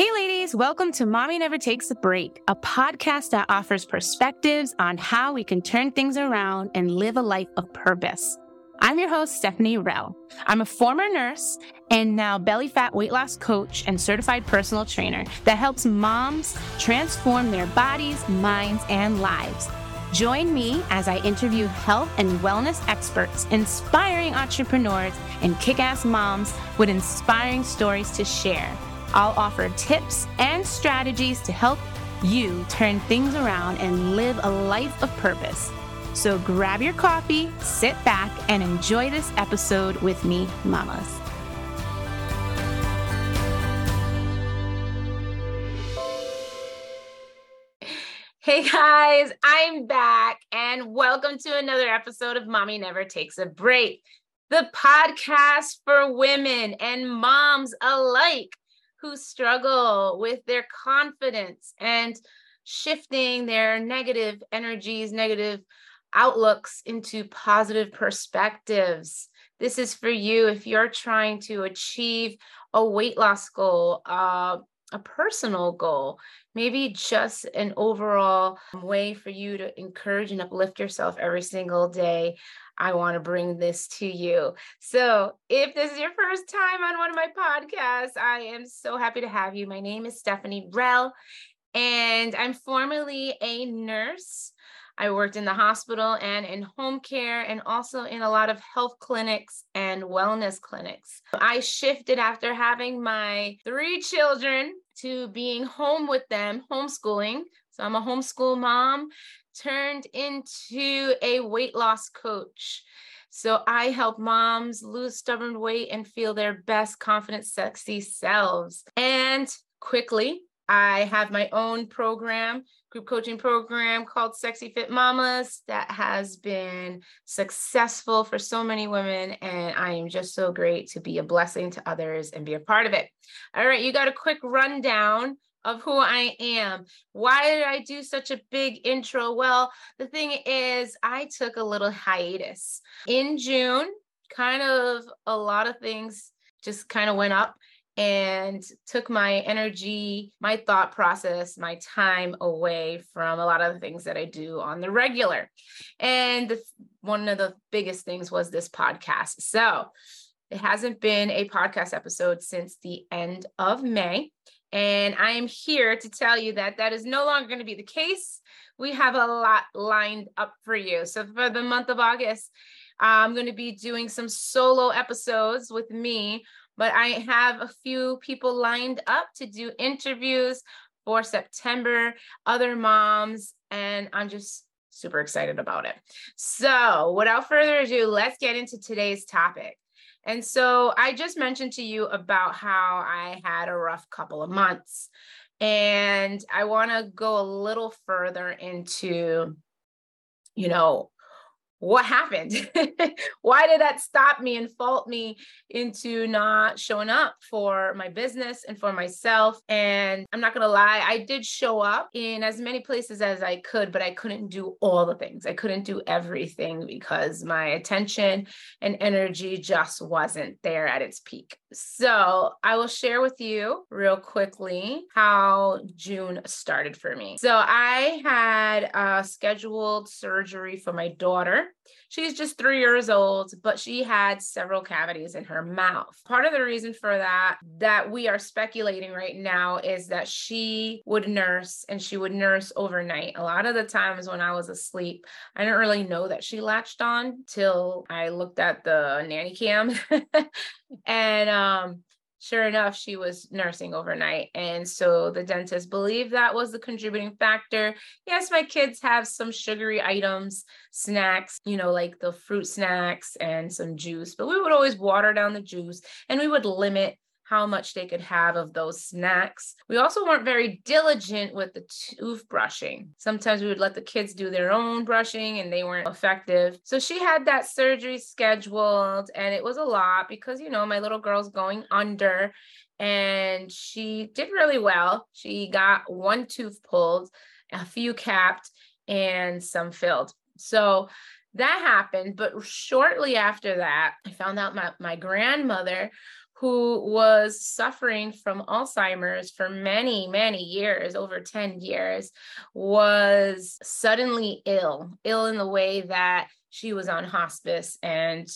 Hey, ladies, welcome to Mommy Never Takes a Break, a podcast that offers perspectives on how we can turn things around and live a life of purpose. I'm your host, Stephanie Relle. I'm a former nurse and now belly fat weight loss coach and certified personal trainer that helps moms transform their bodies, minds, and lives. Join me as I interview health and wellness experts, inspiring entrepreneurs, and kick ass moms with inspiring stories to share. I'll offer tips and strategies to help you turn things around and live a life of purpose. So grab your coffee, sit back, and enjoy this episode with me, mamas. Hey guys, I'm back and welcome to another episode of Mommy Never Takes a Break, the podcast for women and moms alike who struggle with their confidence and shifting their negative energies, negative outlooks into positive perspectives. This is for you if you're trying to achieve a weight loss goal, uh, a personal goal, maybe just an overall way for you to encourage and uplift yourself every single day. I want to bring this to you. So, if this is your first time on one of my podcasts, I am so happy to have you. My name is Stephanie Relle, and I'm formerly a nurse. I worked in the hospital and in home care, and also in a lot of health clinics and wellness clinics. I shifted after having my three children to being home with them, homeschooling. So I'm a homeschool mom turned into a weight loss coach. So I help moms lose stubborn weight and feel their best, confident, sexy selves. And quickly, I have my own program, group coaching program called Sexy Fit Mamas that has been successful for so many women. And I am just so great to be a blessing to others and be a part of it. All right, you got a quick rundown of who I am. Why did I do such a big intro? Well, the thing is, I took a little hiatus in June, kind of a lot of things just kind of went up and took my energy, my thought process, my time away from a lot of the things that I do on the regular. And the, one of the biggest things was this podcast. So, it hasn't been a podcast episode since the end of May. And I am here to tell you that that is no longer going to be the case. We have a lot lined up for you. So, for the month of August, I'm going to be doing some solo episodes with me, but I have a few people lined up to do interviews for September, other moms, and I'm just super excited about it. So, without further ado, let's get into today's topic. And so I just mentioned to you about how I had a rough couple of months. And I want to go a little further into, you know, what happened? Why did that stop me and fault me into not showing up for my business and for myself? And I'm not going to lie, I did show up in as many places as I could, but I couldn't do all the things. I couldn't do everything because my attention and energy just wasn't there at its peak. So I will share with you real quickly how June started for me. So I had a scheduled surgery for my daughter. She's just three years old, but she had several cavities in her mouth. Part of the reason for that, that we are speculating right now, is that she would nurse and she would nurse overnight. A lot of the times when I was asleep, I didn't really know that she latched on till I looked at the nanny cam. and um, sure enough, she was nursing overnight. And so the dentist believed that was the contributing factor. Yes, my kids have some sugary items, snacks, you know, like the fruit snacks and some juice, but we would always water down the juice and we would limit how much they could have of those snacks. We also weren't very diligent with the toothbrushing. Sometimes we would let the kids do their own brushing and they weren't effective. So she had that surgery scheduled and it was a lot because, you know, my little girl's going under and she did really well. She got one tooth pulled, a few capped, and some filled. So that happened. But shortly after that, I found out my, my grandmother who was suffering from Alzheimer's for many, many years, over 10 years, was suddenly ill, ill in the way that she was on hospice and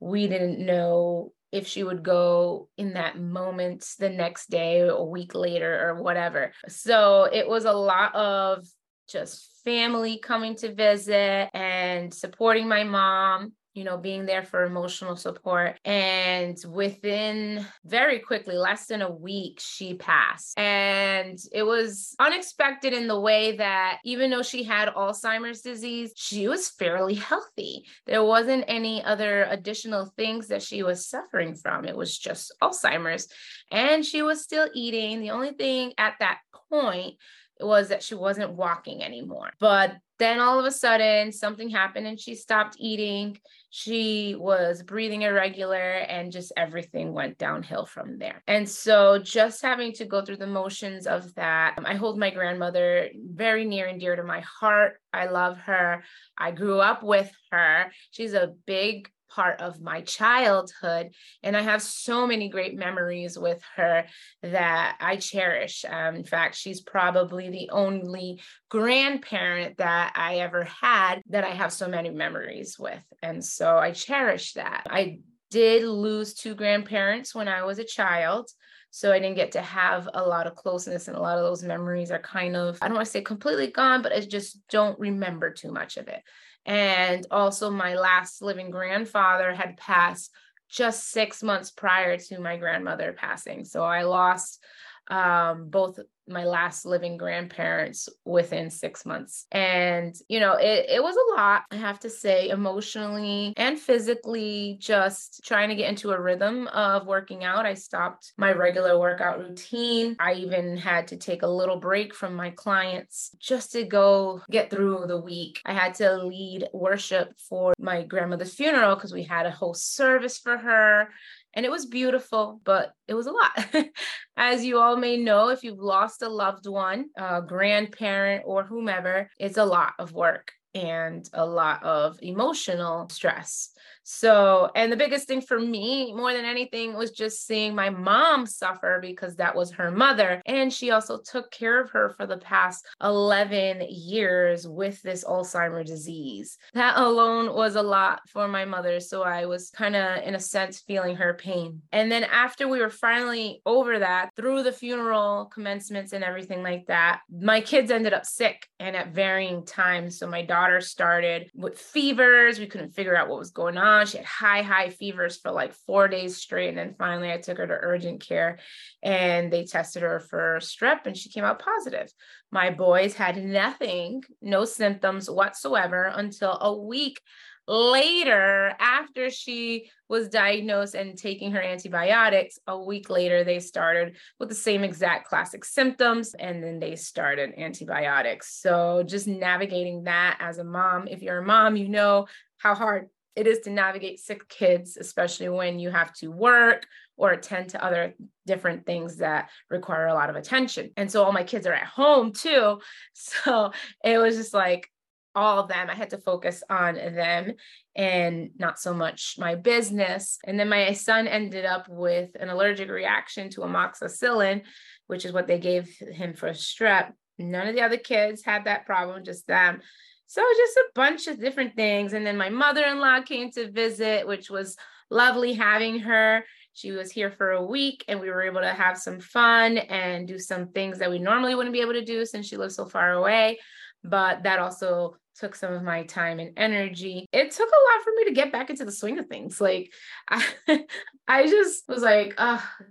we didn't know if she would go in that moment the next day or a week later or whatever. So it was a lot of just family coming to visit and supporting my mom you know, being there for emotional support. And within very quickly, less than a week, she passed. And it was unexpected in the way that even though she had Alzheimer's disease, she was fairly healthy. There wasn't any other additional things that she was suffering from. It was just Alzheimer's. And she was still eating. The only thing at that point was that she wasn't walking anymore. But then all of a sudden, something happened and she stopped eating. She was breathing irregular and just everything went downhill from there. And so, just having to go through the motions of that, um, I hold my grandmother very near and dear to my heart. I love her. I grew up with her. She's a big part of my childhood. And I have so many great memories with her that I cherish. Um, in fact, she's probably the only grandparent that I ever had that I have so many memories with. And so I cherish that. I did lose two grandparents when I was a child. So I didn't get to have a lot of closeness, and a lot of those memories are kind of, I don't want to say completely gone, but I just don't remember too much of it. And also, my last living grandfather had passed just six months prior to my grandmother passing. So I lost um, both my last living grandparents within six months. And, you know, it, it was a lot, I have to say, emotionally and physically, just trying to get into a rhythm of working out. I stopped my regular workout routine. I even had to take a little break from my clients just to go get through the week. I had to lead worship for my grandmother's funeral because we had a whole service for her and it was beautiful, but it was a lot. As you all may know, if you've lost a loved one, a grandparent, or whomever, it's a lot of work and a lot of emotional stress. So, and the biggest thing for me, more than anything, was just seeing my mom suffer because that was her mother. And she also took care of her for the past 11 years with this Alzheimer disease. That alone was a lot for my mother. So I was kind of, in a sense, feeling her pain. And then after we were finally over that, through the funeral commencements and everything like that, my kids ended up sick and at varying times. So my daughter started with fevers. We couldn't figure out what was going on on. She had high, high fevers for like four days straight. And then finally, I took her to urgent care and they tested her for strep and she came out positive. My boys had nothing, no symptoms whatsoever until a week later after she was diagnosed and taking her antibiotics a week later they started with the same exact classic symptoms and then they started antibiotics so just navigating that as a mom if you're a mom you know how hard it is to navigate sick kids, especially when you have to work or attend to other different things that require a lot of attention. And so all my kids are at home too. So it was just like all of them. I had to focus on them and not so much my business. And then my son ended up with an allergic reaction to amoxicillin, which is what they gave him for strep. None of the other kids had that problem, just them. So just a bunch of different things. And then my mother-in-law came to visit, which was lovely having her. She was here for a week and we were able to have some fun and do some things that we normally wouldn't be able to do since she lives so far away. But that also took some of my time and energy. It took a lot for me to get back into the swing of things. Like I I just was like,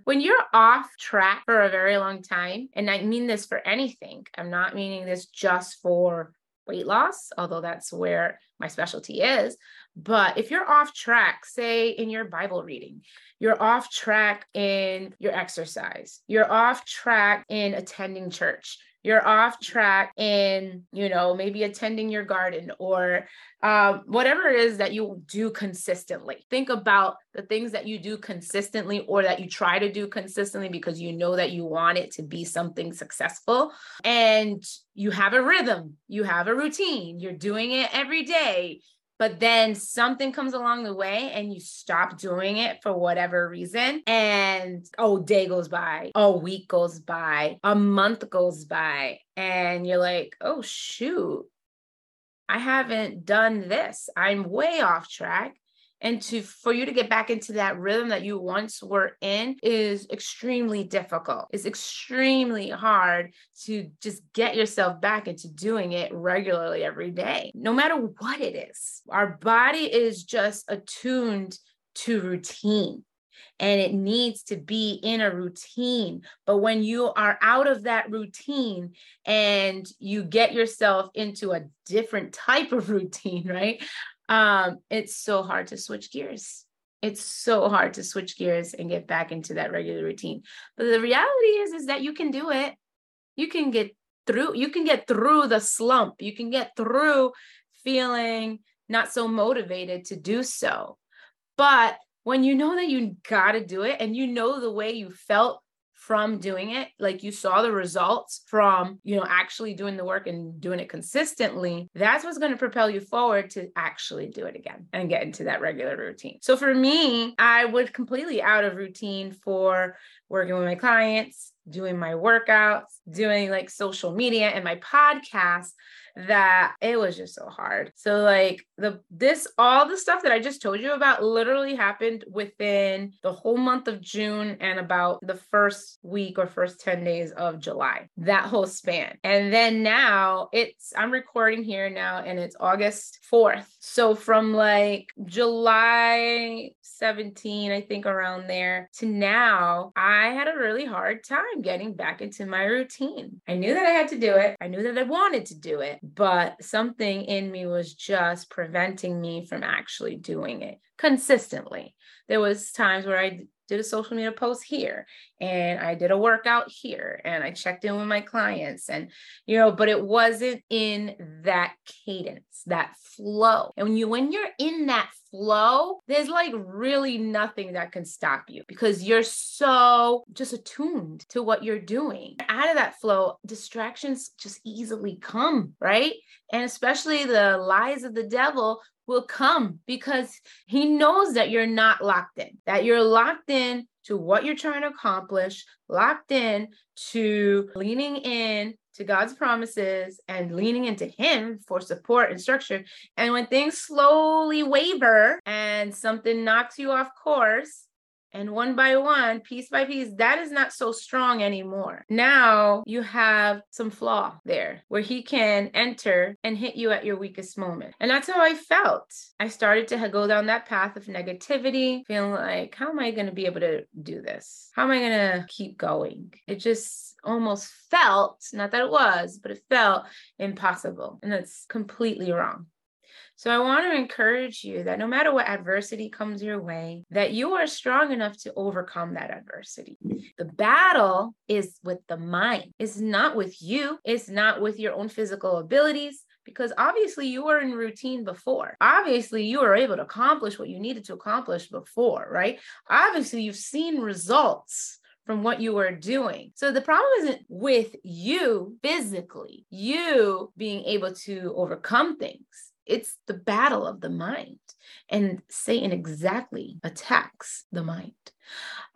when you're off track for a very long time, and I mean this for anything, I'm not meaning this just for weight loss, although that's where my specialty is. But if you're off track, say in your Bible reading, you're off track in your exercise, you're off track in attending church, you're off track in you know maybe attending your garden or um, whatever it is that you do consistently. Think about the things that you do consistently or that you try to do consistently because you know that you want it to be something successful and you have a rhythm you have a routine you're doing it every day but then something comes along the way and you stop doing it for whatever reason. And oh, day goes by, a week goes by, a month goes by, and you're like, oh, shoot, I haven't done this. I'm way off track and to for you to get back into that rhythm that you once were in is extremely difficult it's extremely hard to just get yourself back into doing it regularly every day no matter what it is our body is just attuned to routine and it needs to be in a routine. But when you are out of that routine and you get yourself into a different type of routine, right? Um, it's so hard to switch gears. It's so hard to switch gears and get back into that regular routine. But the reality is, is that you can do it. You can get through, you can get through the slump. You can get through feeling not so motivated to do so. But when you know that you got to do it and you know the way you felt from doing it. Like you saw the results from you know actually doing the work and doing it consistently. That's what's going to propel you forward to actually do it again and get into that regular routine. So for me i was completely out of routine for working with my clients doing my workouts doing like social media and my podcast that it was just so hard. So like the this all the stuff that I just told you about literally happened within the whole month of June and about the first week or first 10 days of July. That whole span. And then now it's I'm recording here now and it's August 4th. So from like July 17, I think around there to now, I had a really hard time getting back into my routine. I knew that I had to do it. I knew that I wanted to do it, but something in me was just preventing me from actually doing it consistently. There was times where I did a social media post here and I did a workout here and I checked in with my clients and you know but it wasn't in that cadence that flow. And when you when you're in that flow there's like really nothing that can stop you because you're so just attuned to what you're doing. Out of that flow distractions just easily come right? And especially the lies of the devil will come because he knows that you're not locked in, that you're locked in to what you're trying to accomplish, locked in to leaning in to God's promises and leaning into Him for support and structure. And when things slowly waver and something knocks you off course, and one by one, piece by piece, that is not so strong anymore. Now you have some flaw there where he can enter and hit you at your weakest moment. And that's how I felt. I started to go down that path of negativity, feeling like, how am I going to be able to do this? How am I going to keep going? It just almost felt, not that it was, but it felt impossible. And that's completely wrong. So I want to encourage you that no matter what adversity comes your way, that you are strong enough to overcome that adversity. The battle is with the mind. It's not with you. It's not with your own physical abilities because obviously you were in routine before. Obviously, you were able to accomplish what you needed to accomplish before, right? Obviously, you've seen results from what you were doing. So the problem isn't with you physically, you being able to overcome things it's the battle of the mind. And Satan exactly attacks the mind.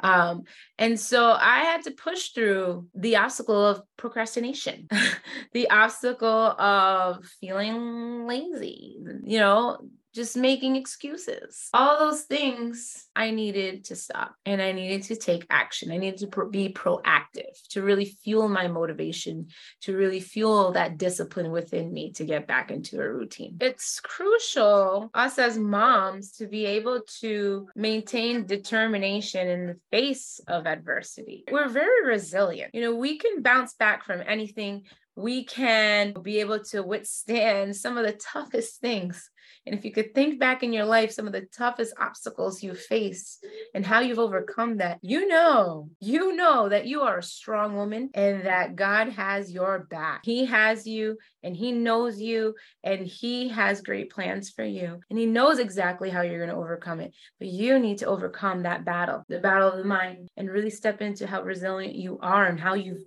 Um, and so I had to push through the obstacle of procrastination, the obstacle of feeling lazy, you know, just making excuses. All those things I needed to stop and I needed to take action. I needed to pro- be proactive to really fuel my motivation, to really fuel that discipline within me to get back into a routine. It's crucial, us as moms, to be able to maintain determination in the face of adversity. We're very resilient. You know, we can bounce back from anything we can be able to withstand some of the toughest things and if you could think back in your life, some of the toughest obstacles you faced and how you've overcome that, you know, you know that you are a strong woman and that God has your back. He has you and He knows you and He has great plans for you. And He knows exactly how you're going to overcome it. But you need to overcome that battle, the battle of the mind, and really step into how resilient you are and how you've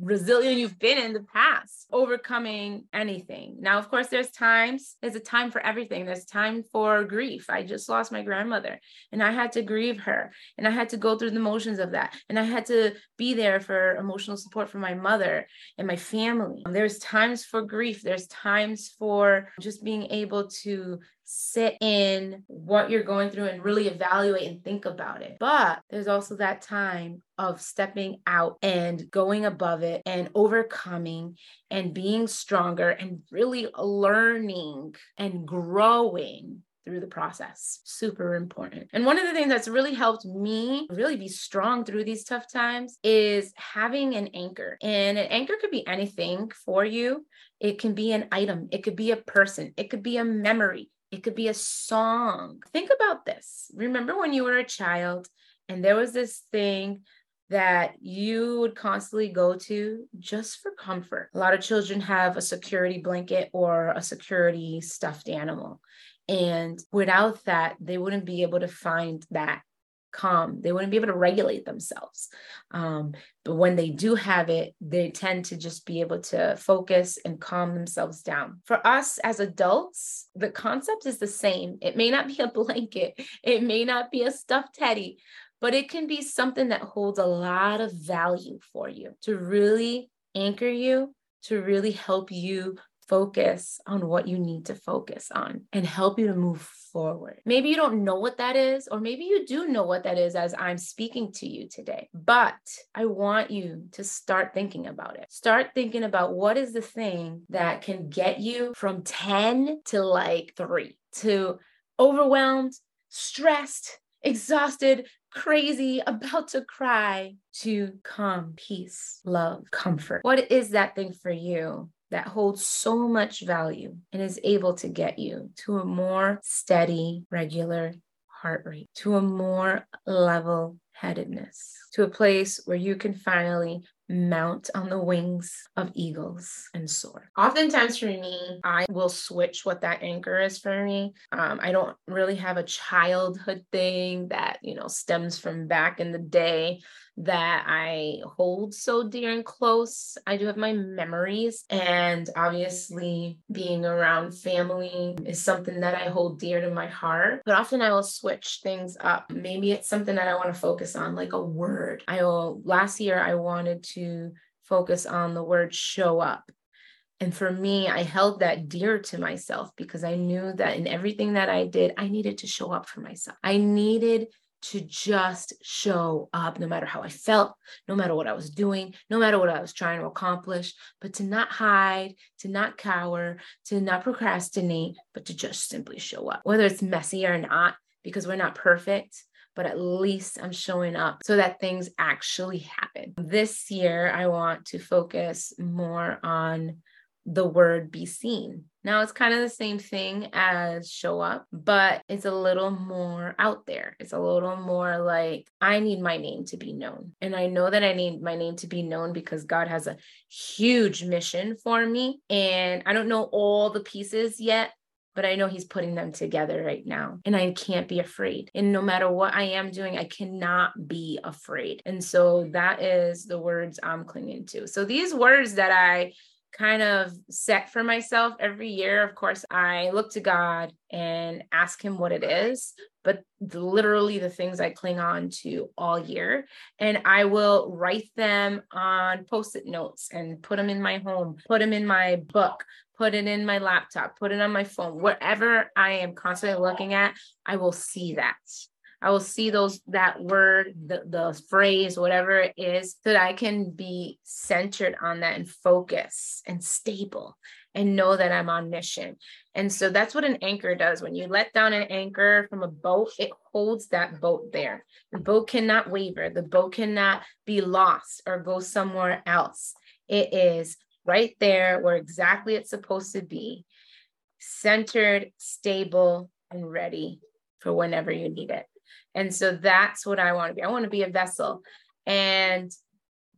resilient you've been in the past, overcoming anything. Now, of course, there's times, there's a time for everything. There's time for grief. I just lost my grandmother and I had to grieve her and I had to go through the motions of that. And I had to be there for emotional support for my mother and my family. There's times for grief. There's times for just being able to sit in what you're going through and really evaluate and think about it. But there's also that time of stepping out and going above it and overcoming and being stronger and really learning and growing through the process. Super important. And one of the things that's really helped me really be strong through these tough times is having an anchor. And an anchor could be anything for you. It can be an item, it could be a person, it could be a memory, it could be a song. Think about this. Remember when you were a child and there was this thing that you would constantly go to just for comfort. A lot of children have a security blanket or a security stuffed animal. And without that, they wouldn't be able to find that calm. They wouldn't be able to regulate themselves. Um, but when they do have it, they tend to just be able to focus and calm themselves down. For us as adults, the concept is the same. It may not be a blanket, it may not be a stuffed teddy, but it can be something that holds a lot of value for you to really anchor you, to really help you focus on what you need to focus on and help you to move forward. Maybe you don't know what that is, or maybe you do know what that is as I'm speaking to you today, but I want you to start thinking about it. Start thinking about what is the thing that can get you from 10 to like three to overwhelmed, stressed, exhausted, crazy, about to cry, to calm, peace, love, comfort. What is that thing for you that holds so much value and is able to get you to a more steady, regular heart rate, to a more level headedness, to a place where you can finally mount on the wings of eagles and soar. Oftentimes for me, I will switch what that anchor is for me. Um, I don't really have a childhood thing that, you know, stems from back in the day that I hold so dear and close. I do have my memories, and obviously, being around family is something that I hold dear to my heart. But often I will switch things up. Maybe it's something that I want to focus on, like a word. I will, last year, I wanted to focus on the word show up. And for me, I held that dear to myself because I knew that in everything that I did, I needed to show up for myself. I needed to just show up no matter how I felt, no matter what I was doing, no matter what I was trying to accomplish, but to not hide, to not cower, to not procrastinate, but to just simply show up, whether it's messy or not, because we're not perfect. But at least I'm showing up so that things actually happen. This year, I want to focus more on the word be seen. Now it's kind of the same thing as show up, but it's a little more out there. It's a little more like I need my name to be known. And I know that I need my name to be known because God has a huge mission for me. And I don't know all the pieces yet, but I know he's putting them together right now. And I can't be afraid. And no matter what I am doing, I cannot be afraid. And so that is the words I'm clinging to. So these words that I kind of set for myself every year. Of course, I look to God and ask Him what it is, but literally the things I cling on to all year. And I will write them on post it notes and put them in my home, put them in my book, put it in my laptop, put it on my phone, wherever I am constantly looking at, I will see that. I will see those that word, the, the phrase, whatever it is, so that I can be centered on that and focus and stable and know that I'm on mission. And so that's what an anchor does. When you let down an anchor from a boat, it holds that boat there. The boat cannot waver, the boat cannot be lost or go somewhere else. It is right there where exactly it's supposed to be, centered, stable, and ready for whenever you need it. And so that's what I want to be. I want to be a vessel. And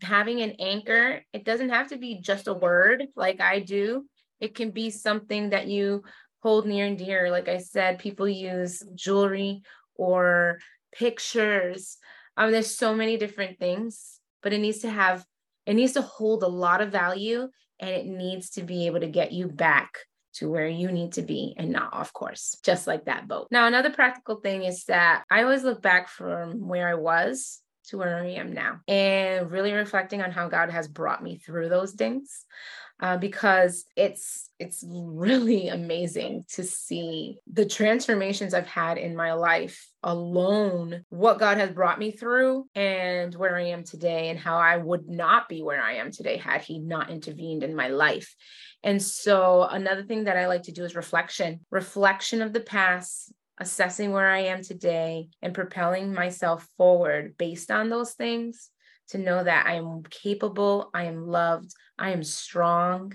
having an anchor, it doesn't have to be just a word like I do. It can be something that you hold near and dear. Like I said, people use jewelry or pictures. Um, there's so many different things, but it needs to have It needs to hold a lot of value and it needs to be able to get you back to where you need to be and not off course, just like that boat. Now, another practical thing is that I always look back from where I was to where I am now and really reflecting on how God has brought me through those things uh, because it's it's really amazing to see the transformations I've had in my life alone, what God has brought me through, and where I am today, and how I would not be where I am today had He not intervened in my life. And so, another thing that I like to do is reflection reflection of the past, assessing where I am today, and propelling myself forward based on those things to know that I am capable, I am loved, I am strong,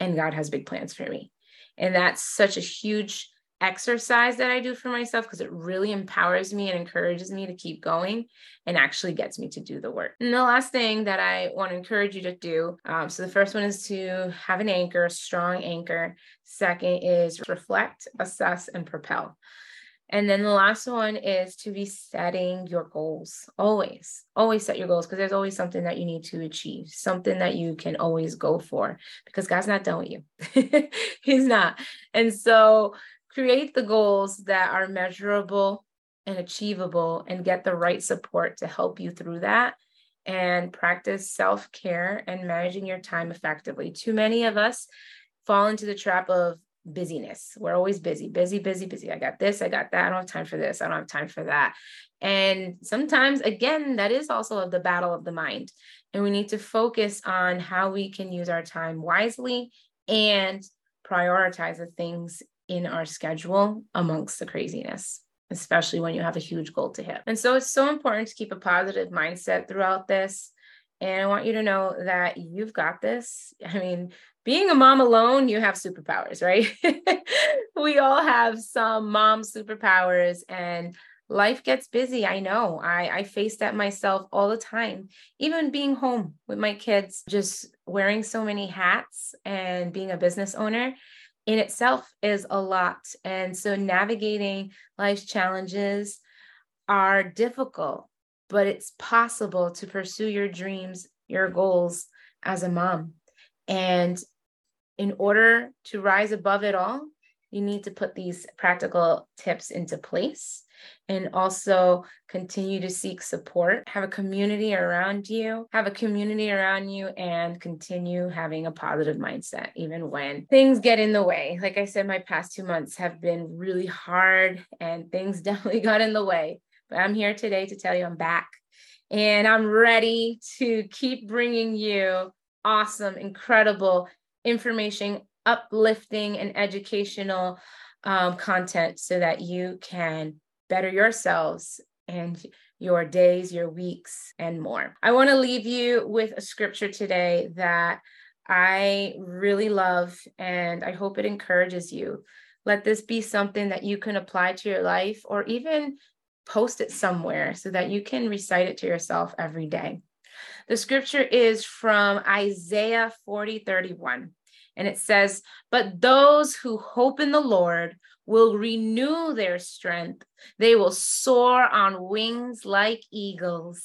and God has big plans for me. And that's such a huge exercise that I do for myself because it really empowers me and encourages me to keep going and actually gets me to do the work. And the last thing that I want to encourage you to do um, so the first one is to have an anchor, a strong anchor. Second is reflect, assess, and propel. And then the last one is to be setting your goals. Always, always set your goals because there's always something that you need to achieve, something that you can always go for because God's not done with you. He's not. And so create the goals that are measurable and achievable and get the right support to help you through that and practice self care and managing your time effectively. Too many of us fall into the trap of busyness. We're always busy, busy, busy, busy. I got this, I got that. I don't have time for this. I don't have time for that. And sometimes, again, that is also of the battle of the mind. And we need to focus on how we can use our time wisely and prioritize the things in our schedule amongst the craziness especially when you have a huge goal to hit. And so it's so important to keep a positive mindset throughout this. And I want you to know that you've got this. I mean, being a mom alone, you have superpowers, right? we all have some mom superpowers and life gets busy. I know. I, I face that myself all the time. Even being home with my kids, just wearing so many hats and being a business owner in itself is a lot. And so navigating life's challenges are difficult, but it's possible to pursue your dreams, your goals as a mom. And in order to rise above it all, you need to put these practical tips into place and also continue to seek support. Have a community around you, have a community around you, and continue having a positive mindset, even when things get in the way. Like I said, my past two months have been really hard and things definitely got in the way. But I'm here today to tell you I'm back and I'm ready to keep bringing you awesome, incredible information, uplifting, and educational um, content so that you can better yourselves and your days, your weeks, and more. I want to leave you with a scripture today that I really love, and I hope it encourages you. Let this be something that you can apply to your life or even post it somewhere so that you can recite it to yourself every day. The scripture is from Isaiah 40 31. And it says, But those who hope in the Lord will renew their strength. They will soar on wings like eagles.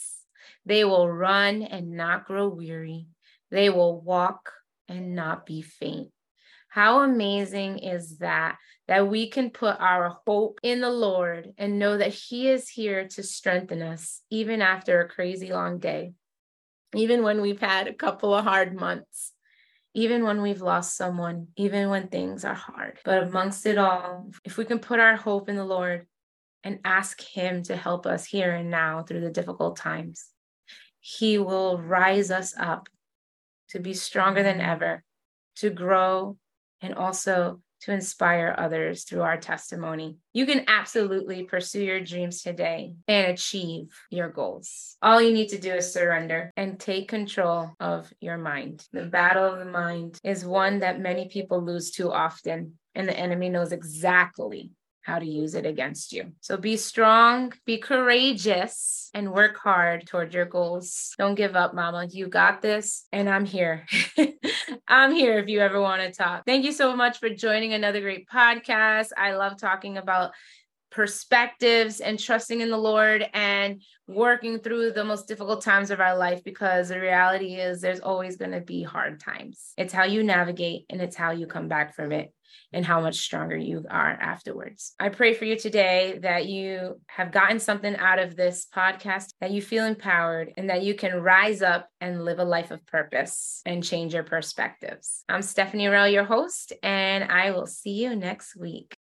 They will run and not grow weary. They will walk and not be faint. How amazing is that? That we can put our hope in the Lord and know that He is here to strengthen us, even after a crazy long day, even when we've had a couple of hard months even when we've lost someone, even when things are hard. But amongst it all, if we can put our hope in the Lord and ask Him to help us here and now through the difficult times, He will rise us up to be stronger than ever, to grow, and also to inspire others through our testimony. You can absolutely pursue your dreams today and achieve your goals. All you need to do is surrender and take control of your mind. The battle of the mind is one that many people lose too often, and the enemy knows exactly how to use it against you. So be strong, be courageous, and work hard toward your goals. Don't give up, mama. You got this, and I'm here. I'm here if you ever want to talk. Thank you so much for joining another great podcast. I love talking about perspectives and trusting in the Lord and working through the most difficult times of our life because the reality is there's always going to be hard times. It's how you navigate and it's how you come back from it and how much stronger you are afterwards. I pray for you today that you have gotten something out of this podcast, that you feel empowered, and that you can rise up and live a life of purpose and change your perspectives. I'm Stephanie Relle, your host, and I will see you next week.